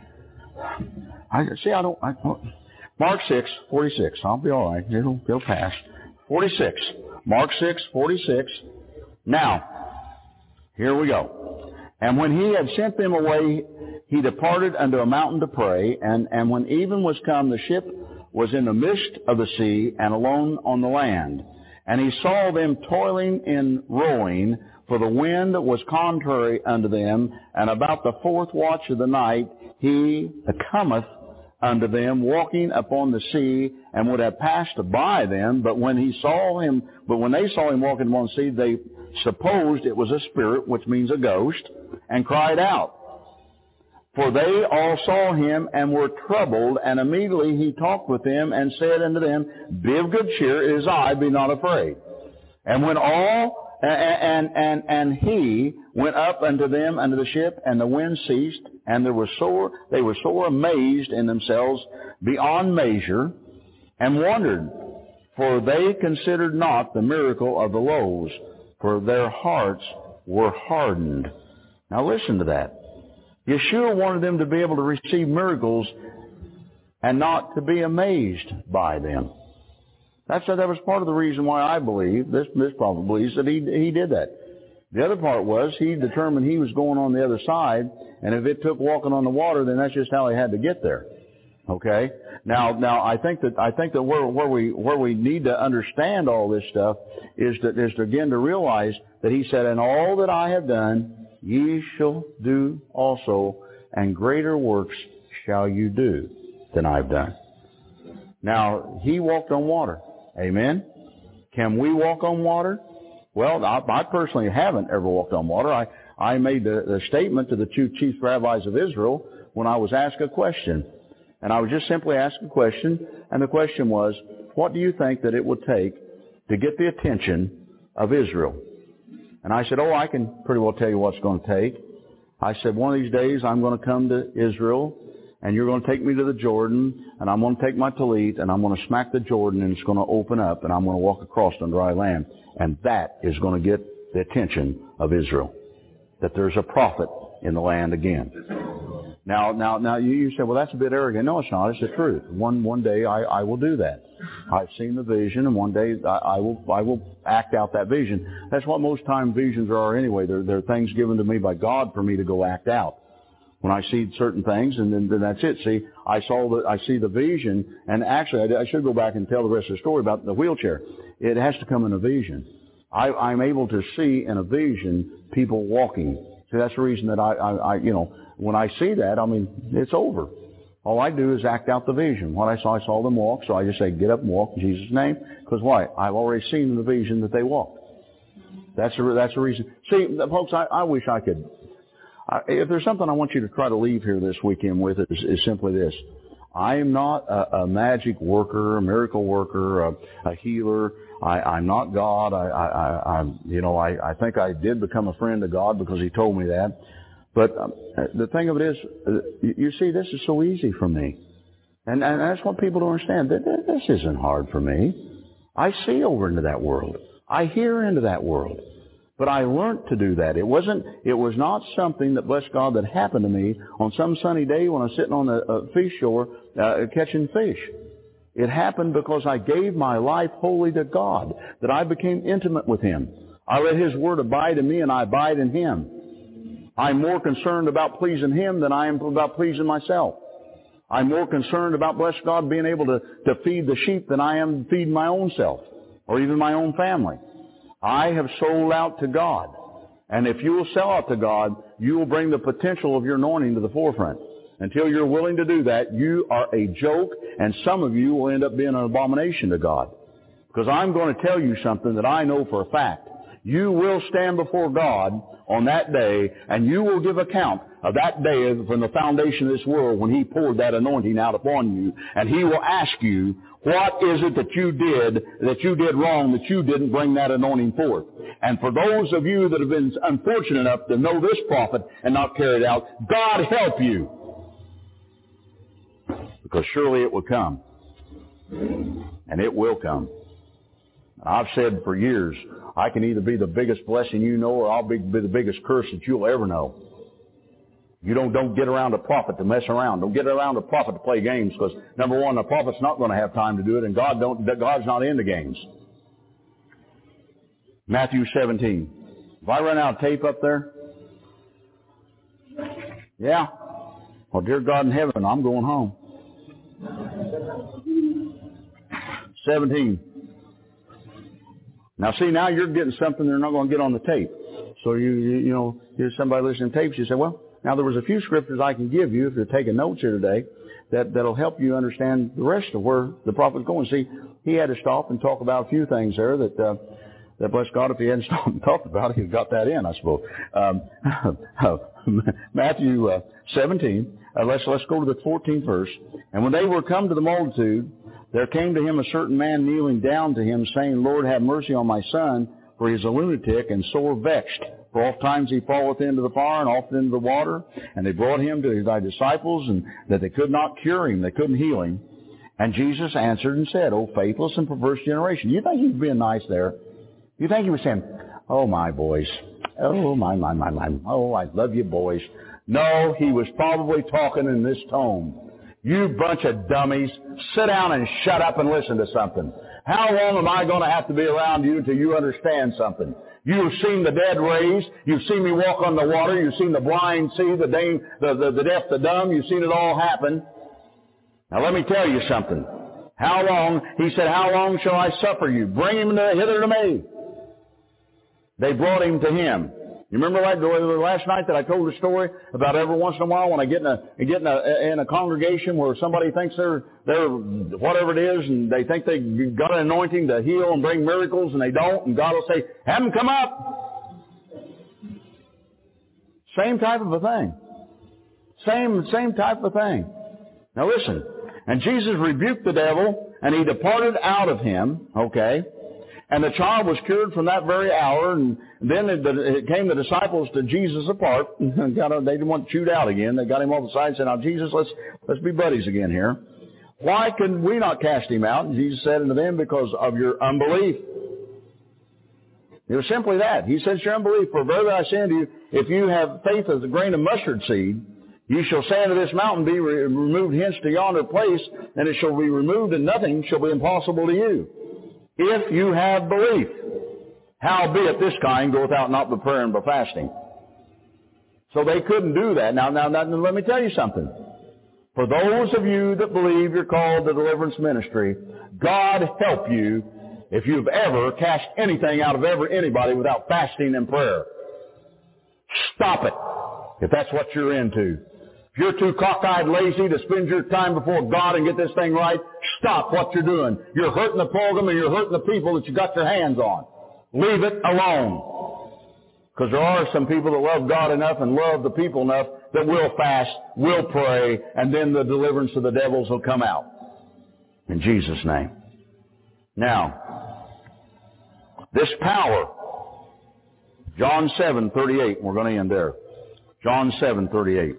I see. I don't. I, Mark six forty six. I'll be all right. It'll it'll pass. Forty six. Mark six forty six. Now, here we go. And when he had sent them away, he departed unto a mountain to pray. And and when even was come, the ship was in the midst of the sea and alone on the land. And he saw them toiling in rowing, for the wind was contrary unto them. And about the fourth watch of the night, he cometh unto them walking upon the sea and would have passed by them, but when he saw him, but when they saw him walking upon the sea, they supposed it was a spirit, which means a ghost, and cried out. For they all saw him and were troubled, and immediately he talked with them and said unto them, Be of good cheer, it is I, be not afraid. And when all and, and, and he went up unto them unto the ship, and the wind ceased, and there was sore, they were sore amazed in themselves beyond measure, and wondered, for they considered not the miracle of the loaves, for their hearts were hardened. Now listen to that. Yeshua wanted them to be able to receive miracles and not to be amazed by them. That's that was part of the reason why I believe this this probably believes that he he did that. The other part was he determined he was going on the other side, and if it took walking on the water, then that's just how he had to get there. Okay. Now, now I think that I think that where where we where we need to understand all this stuff is that is to again to realize that he said, "And all that I have done, ye shall do also, and greater works shall you do than I've done." Now he walked on water. Amen. Can we walk on water? Well, I, I personally haven't ever walked on water. I, I made the, the statement to the two chief rabbis of Israel when I was asked a question. And I was just simply asked a question, and the question was, what do you think that it would take to get the attention of Israel? And I said, oh, I can pretty well tell you what's going to take. I said, one of these days I'm going to come to Israel and you're going to take me to the Jordan, and I'm going to take my tallit, and I'm going to smack the Jordan, and it's going to open up, and I'm going to walk across on dry land. And that is going to get the attention of Israel. That there's a prophet in the land again. Now, now, now you, you say, well, that's a bit arrogant. No, it's not. It's the truth. One, one day I, I will do that. I've seen the vision, and one day I, I will, I will act out that vision. That's what most time visions are anyway. They're, they're things given to me by God for me to go act out when I see certain things, and then, then that's it. See, I saw the, I see the vision, and actually, I, I should go back and tell the rest of the story about the wheelchair. It has to come in a vision. I, I'm able to see in a vision people walking. See, that's the reason that I, I, I, you know, when I see that, I mean, it's over. All I do is act out the vision. What I saw, I saw them walk, so I just say, get up and walk in Jesus' name. Because why? I've already seen the vision that they walked. That's the, that's the reason. See, folks, I, I wish I could if there's something I want you to try to leave here this weekend with, is, is simply this. I am not a, a magic worker, a miracle worker, a, a healer. I, I'm not God. I, I, I, you know, I, I think I did become a friend of God because He told me that. But um, the thing of it is, uh, you see, this is so easy for me. And, and that's what people don't understand. This isn't hard for me. I see over into that world. I hear into that world. But I learned to do that. It wasn't, it was not something that, bless God, that happened to me on some sunny day when I was sitting on a, a fish shore uh, catching fish. It happened because I gave my life wholly to God, that I became intimate with Him. I let His Word abide in me and I abide in Him. I'm more concerned about pleasing Him than I am about pleasing myself. I'm more concerned about, bless God, being able to, to feed the sheep than I am feeding my own self or even my own family. I have sold out to God. And if you will sell out to God, you will bring the potential of your anointing to the forefront. Until you're willing to do that, you are a joke, and some of you will end up being an abomination to God. Because I'm going to tell you something that I know for a fact. You will stand before God on that day, and you will give account of that day from the foundation of this world when He poured that anointing out upon you. And He will ask you, what is it that you did, that you did wrong, that you didn't bring that anointing forth? And for those of you that have been unfortunate enough to know this prophet and not carry it out, God help you. Because surely it will come. And it will come. I've said for years, I can either be the biggest blessing you know or I'll be, be the biggest curse that you'll ever know. You don't, don't get around a prophet to mess around. Don't get around a prophet to play games because number one, the prophet's not going to have time to do it and God don't, God's not into games. Matthew 17. If I run out of tape up there? Yeah? Well, dear God in heaven, I'm going home. 17. Now see, now you're getting something they're not going to get on the tape. So you, you, you know, here's somebody listening to tapes, you say, well, now there was a few scriptures I can give you if you're taking notes here today that, that'll help you understand the rest of where the prophet's going. See, he had to stop and talk about a few things there that, uh, that bless God, if he hadn't stopped and talked about it, he'd got that in, I suppose. Um, Matthew uh, 17, uh, let's, let's go to the 14th verse. And when they were come to the multitude, there came to him a certain man kneeling down to him, saying, Lord, have mercy on my son, for he is a lunatic and sore vexed. For oft times he falleth into the fire and often into the water. And they brought him to thy disciples, and that they could not cure him, they couldn't heal him. And Jesus answered and said, O faithless and perverse generation. You think he was being nice there? You think he was saying, Oh my boys. Oh my, my, my, my. Oh, I love you boys. No, he was probably talking in this tone. You bunch of dummies, sit down and shut up and listen to something. How long am I going to have to be around you until you understand something? You've seen the dead raised. You've seen me walk on the water. You've seen the blind see, the, dame, the, the, the deaf, the dumb. You've seen it all happen. Now let me tell you something. How long, he said, how long shall I suffer you? Bring him hither to me. They brought him to him. You remember like last night that I told the story about every once in a while when I get in a get in a in a congregation where somebody thinks they're they're whatever it is and they think they got an anointing to heal and bring miracles and they don't and God will say, "Have them come up." Same type of a thing. Same same type of thing. Now listen. And Jesus rebuked the devil and he departed out of him. Okay. And the child was cured from that very hour, and then it, it came the disciples to Jesus apart. they didn't want to shoot out again. They got him off the side and said, now Jesus, let's, let's be buddies again here. Why can we not cast him out? And Jesus said unto them, because of your unbelief. It was simply that. He said, your unbelief, for verily I say unto you, if you have faith as a grain of mustard seed, you shall say unto this mountain, be re- removed hence to yonder place, and it shall be removed, and nothing shall be impossible to you. If you have belief. Howbeit this kind goeth out not by prayer and by fasting. So they couldn't do that. Now, now, now, let me tell you something. For those of you that believe you're called to deliverance ministry, God help you if you've ever cast anything out of ever anybody without fasting and prayer. Stop it. If that's what you're into. If you're too cockeyed lazy to spend your time before God and get this thing right, stop what you're doing. You're hurting the program and you're hurting the people that you got your hands on. Leave it alone. Because there are some people that love God enough and love the people enough that will fast, will pray, and then the deliverance of the devils will come out. In Jesus' name. Now, this power, John 7, 38, we're going to end there. John 7, 38.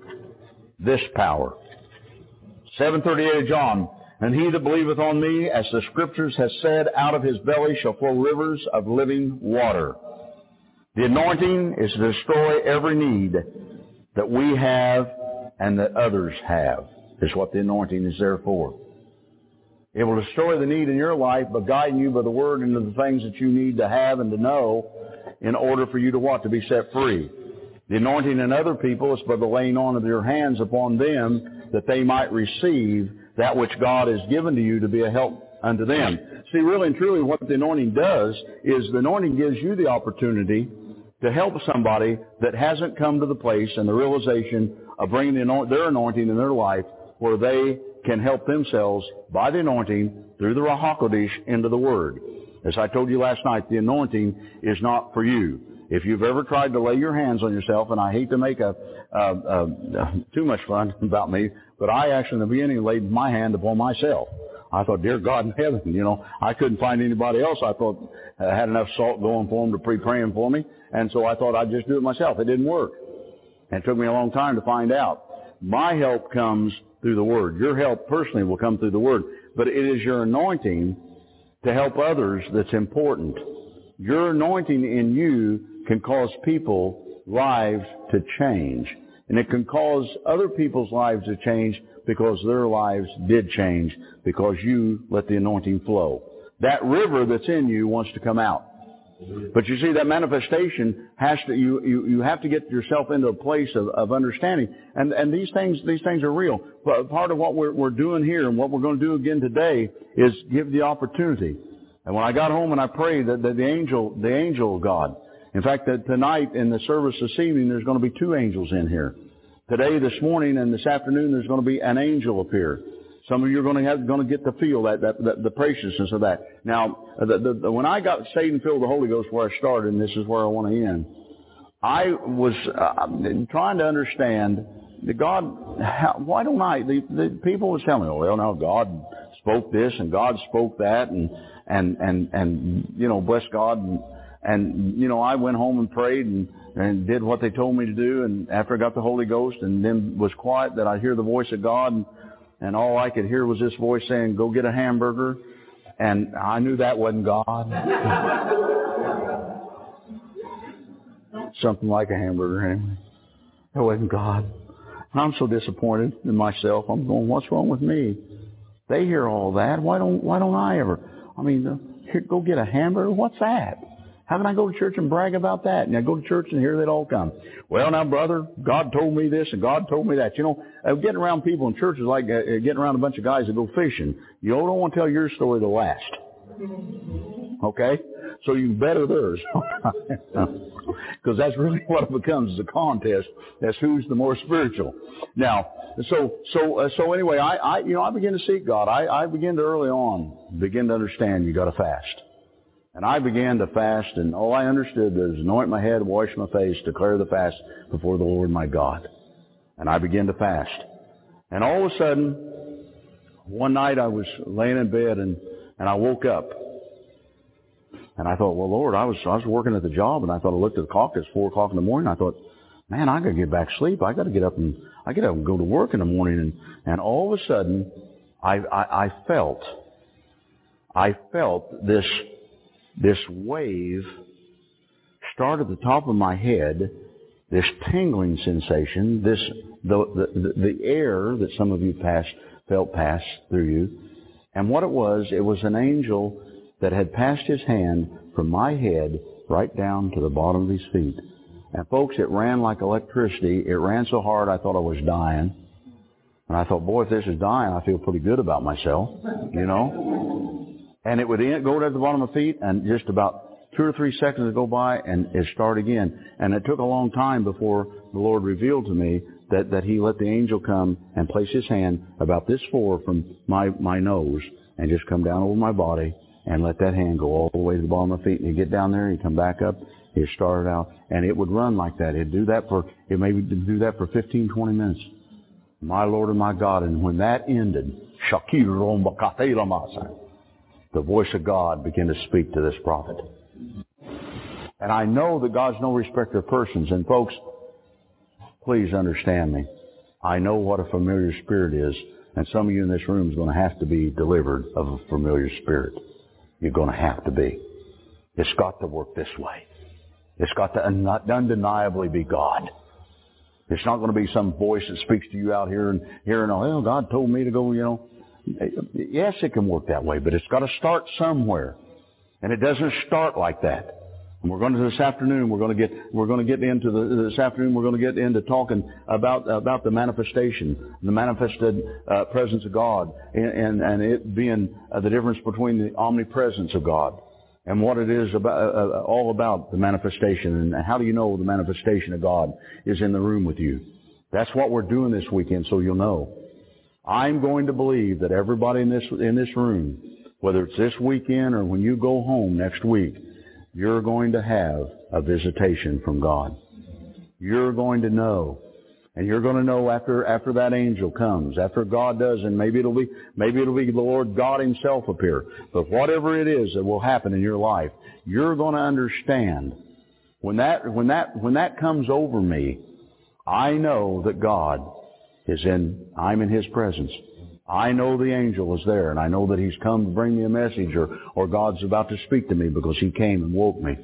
This power. 738 of John. And he that believeth on me, as the scriptures has said, out of his belly shall flow rivers of living water. The anointing is to destroy every need that we have and that others have, is what the anointing is there for. It will destroy the need in your life by guiding you by the Word into the things that you need to have and to know in order for you to what? To be set free. The anointing in other people is by the laying on of your hands upon them that they might receive that which God has given to you to be a help unto them. See, really and truly what the anointing does is the anointing gives you the opportunity to help somebody that hasn't come to the place and the realization of bringing the, their anointing in their life where they can help themselves by the anointing through the Ruach HaKodesh into the Word. As I told you last night, the anointing is not for you. If you've ever tried to lay your hands on yourself, and I hate to make a, a, a, a too much fun about me, but I actually in the beginning laid my hand upon myself. I thought, dear God in heaven, you know, I couldn't find anybody else. I thought I had enough salt going for them to pre praying for me, and so I thought I'd just do it myself. It didn't work, and it took me a long time to find out. My help comes through the Word. Your help personally will come through the Word, but it is your anointing to help others that's important. Your anointing in you can cause people lives to change. And it can cause other people's lives to change because their lives did change because you let the anointing flow. That river that's in you wants to come out. But you see, that manifestation has to, you, you, you have to get yourself into a place of, of understanding. And, and these things, these things are real. But part of what we're, we're doing here and what we're going to do again today is give the opportunity. And when I got home and I prayed that, that the angel, the angel of God, in fact, that tonight in the service this evening, there's going to be two angels in here. Today, this morning, and this afternoon, there's going to be an angel appear. Some of you are going to have going to get to feel that, that, that the preciousness of that. Now, the, the, the, when I got saved and filled with the Holy Ghost, where I started, and this is where I want to end, I was uh, trying to understand the God. How, why don't I? The, the people was telling me, oh, well, now God spoke this and God spoke that, and and and and you know, bless God and and, you know, I went home and prayed and, and did what they told me to do. And after I got the Holy Ghost and then was quiet that I hear the voice of God and, and all I could hear was this voice saying, go get a hamburger. And I knew that wasn't God. Something like a hamburger anyway. That wasn't God. And I'm so disappointed in myself. I'm going, what's wrong with me? They hear all that. Why don't, why don't I ever? I mean, uh, here, go get a hamburger? What's that? How can I go to church and brag about that? And I go to church and here they'd all come. Well, now, brother, God told me this and God told me that. You know, uh, getting around people in church is like uh, uh getting around a bunch of guys that go fishing. You don't want to tell your story the last. Okay? So you better theirs. Because that's really what it becomes is a contest. That's who's the more spiritual. Now, so, so, uh, so anyway, I, I, you know, I begin to seek God. I, I begin to early on begin to understand you got to fast. And I began to fast, and all I understood was anoint my head, wash my face, declare the fast before the Lord my God. And I began to fast. And all of a sudden, one night I was laying in bed and, and I woke up. And I thought, well, Lord, I was I was working at the job, and I thought I looked at the clock. It's four o'clock in the morning. I thought, man, I got to get back to sleep. I got to get up and I and go to work in the morning. And and all of a sudden, I I, I felt I felt this this wave start at the top of my head, this tingling sensation, this the the, the air that some of you passed felt pass through you. And what it was, it was an angel that had passed his hand from my head right down to the bottom of his feet. And folks, it ran like electricity. It ran so hard I thought I was dying. And I thought, boy, if this is dying, I feel pretty good about myself, you know. And it would go to the bottom of my feet, and just about two or three seconds would go by, and it start again. And it took a long time before the Lord revealed to me that, that He let the angel come and place His hand about this far from my, my nose and just come down over my body and let that hand go all the way to the bottom of my feet. And he'd get down there, he'd come back up, he'd start it out, and it would run like that. It'd do that for, it maybe do that for 15, 20 minutes. My Lord and my God. And when that ended, the voice of God began to speak to this prophet. And I know that God's no respecter of persons. And folks, please understand me. I know what a familiar spirit is. And some of you in this room is going to have to be delivered of a familiar spirit. You're going to have to be. It's got to work this way. It's got to undeniably be God. It's not going to be some voice that speaks to you out here and here and oh, God told me to go, you know. Yes, it can work that way, but it's got to start somewhere. And it doesn't start like that. And we're going to this afternoon. We're going to get we're going to get into the this afternoon. We're going to get into talking about about the manifestation, the manifested uh, presence of God, and and, and it being uh, the difference between the omnipresence of God and what it is about uh, uh all about the manifestation. And how do you know the manifestation of God is in the room with you? That's what we're doing this weekend, so you'll know. I'm going to believe that everybody in this in this room, whether it's this weekend or when you go home next week you're going to have a visitation from God. You're going to know. And you're going to know after, after that angel comes, after God does, and maybe it'll be, maybe it'll be the Lord God himself appear. But whatever it is that will happen in your life, you're going to understand when that, when that, when that comes over me, I know that God is in, I'm in His presence. I know the angel is there, and I know that he's come to bring me a message, or, or God's about to speak to me because he came and woke me.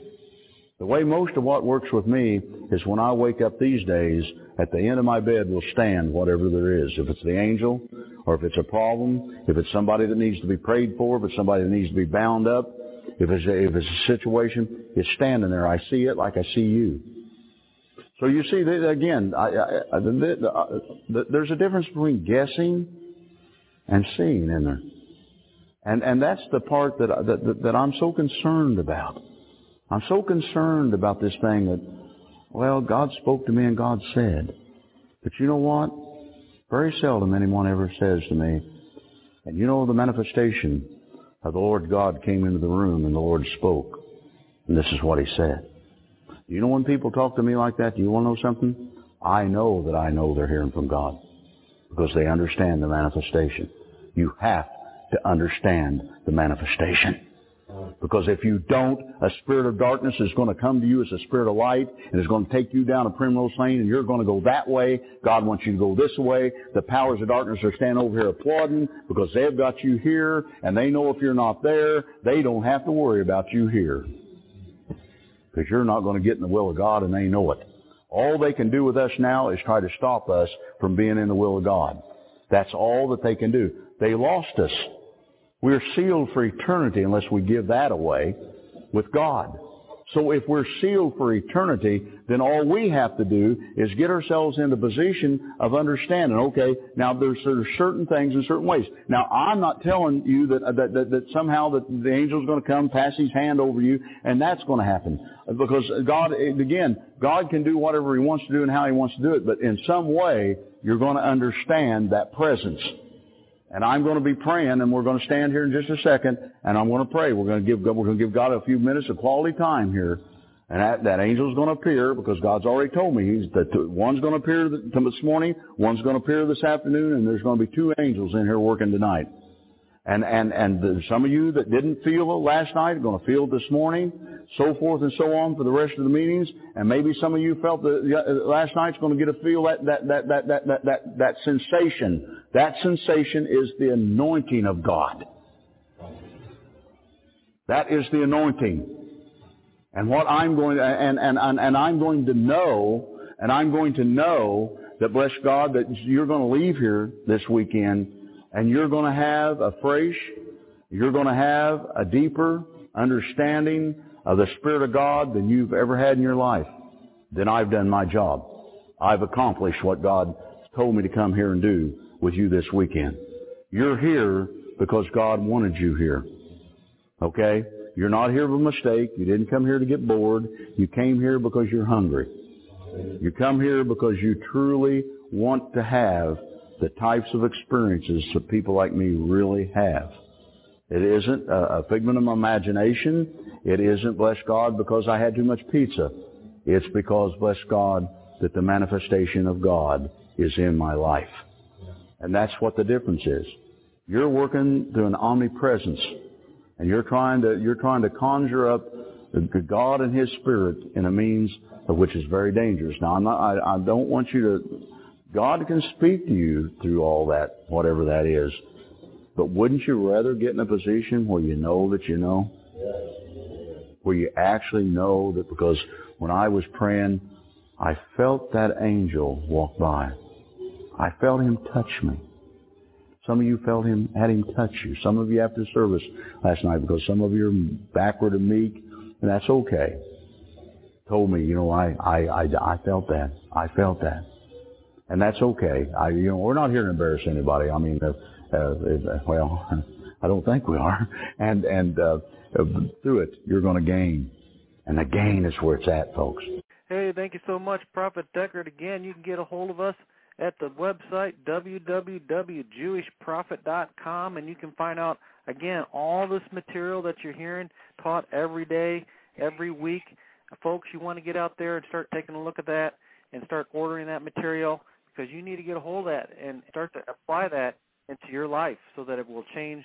The way most of what works with me is when I wake up these days, at the end of my bed will stand whatever there is. If it's the angel, or if it's a problem, if it's somebody that needs to be prayed for, if it's somebody that needs to be bound up, if it's a, if it's a situation, it's standing there. I see it like I see you. So you see, again, I, I, I, there's a difference between guessing and seeing in there. And, and that's the part that, that, that I'm so concerned about. I'm so concerned about this thing that, well, God spoke to me and God said. But you know what? Very seldom anyone ever says to me, and you know the manifestation of the Lord God came into the room and the Lord spoke. And this is what he said. You know when people talk to me like that, do you want to know something? I know that I know they're hearing from God because they understand the manifestation. You have to understand the manifestation. Because if you don't, a spirit of darkness is going to come to you as a spirit of light and is going to take you down a primrose lane and you're going to go that way. God wants you to go this way. The powers of darkness are standing over here applauding because they've got you here and they know if you're not there, they don't have to worry about you here. Because you're not going to get in the will of God and they know it. All they can do with us now is try to stop us from being in the will of God. That's all that they can do. They lost us. We're sealed for eternity unless we give that away with God. So if we're sealed for eternity, then all we have to do is get ourselves in the position of understanding, okay, now there's, there's certain things in certain ways. Now I'm not telling you that, uh, that, that, that somehow that the angel's going to come, pass his hand over you, and that's going to happen. Because God, again, God can do whatever he wants to do and how he wants to do it, but in some way, you're going to understand that presence. And I'm going to be praying, and we're going to stand here in just a second, and I'm going to pray. We're going to give we're going to give God a few minutes of quality time here, and that, that angel's going to appear because God's already told me he's that one's going to appear this morning, one's going to appear this afternoon, and there's going to be two angels in here working tonight. And, and, and the, some of you that didn't feel it last night are going to feel it this morning, so forth and so on for the rest of the meetings. And maybe some of you felt that last night's going to get a feel that, that, that, that, that, that, that, that sensation. That sensation is the anointing of God. That is the anointing. And what I'm going and, and, and, and I'm going to know, and I'm going to know that bless God that you're going to leave here this weekend and you're going to have a fresh, you're going to have a deeper understanding of the Spirit of God than you've ever had in your life. Then I've done my job. I've accomplished what God told me to come here and do with you this weekend. You're here because God wanted you here. Okay? You're not here by mistake. You didn't come here to get bored. You came here because you're hungry. You come here because you truly want to have the types of experiences that people like me really have. It isn't a figment of my imagination. It isn't, bless God, because I had too much pizza. It's because, bless God, that the manifestation of God is in my life. And that's what the difference is. You're working through an omnipresence, and you're trying to you're trying to conjure up God and His Spirit in a means of which is very dangerous. Now, I'm not. I, I don't want you to God can speak to you through all that, whatever that is. But wouldn't you rather get in a position where you know that you know? Where you actually know that because when I was praying, I felt that angel walk by. I felt him touch me. Some of you felt him, had him touch you. Some of you after service last night because some of you are backward and meek, and that's okay. Told me, you know, I, I, I, I felt that. I felt that and that's okay. I, you know, we're not here to embarrass anybody. I mean, uh, uh, well, I don't think we are. And and uh, through it, you're going to gain, and the gain is where it's at, folks.
Hey, thank you so much, Prophet Deckard. Again, you can get a hold of us at the website www.jewishprophet.com, and you can find out again all this material that you're hearing taught every day, every week. Folks, you want to get out there and start taking a look at that and start ordering that material because you need to get a hold of that and start to apply that into your life so that it will change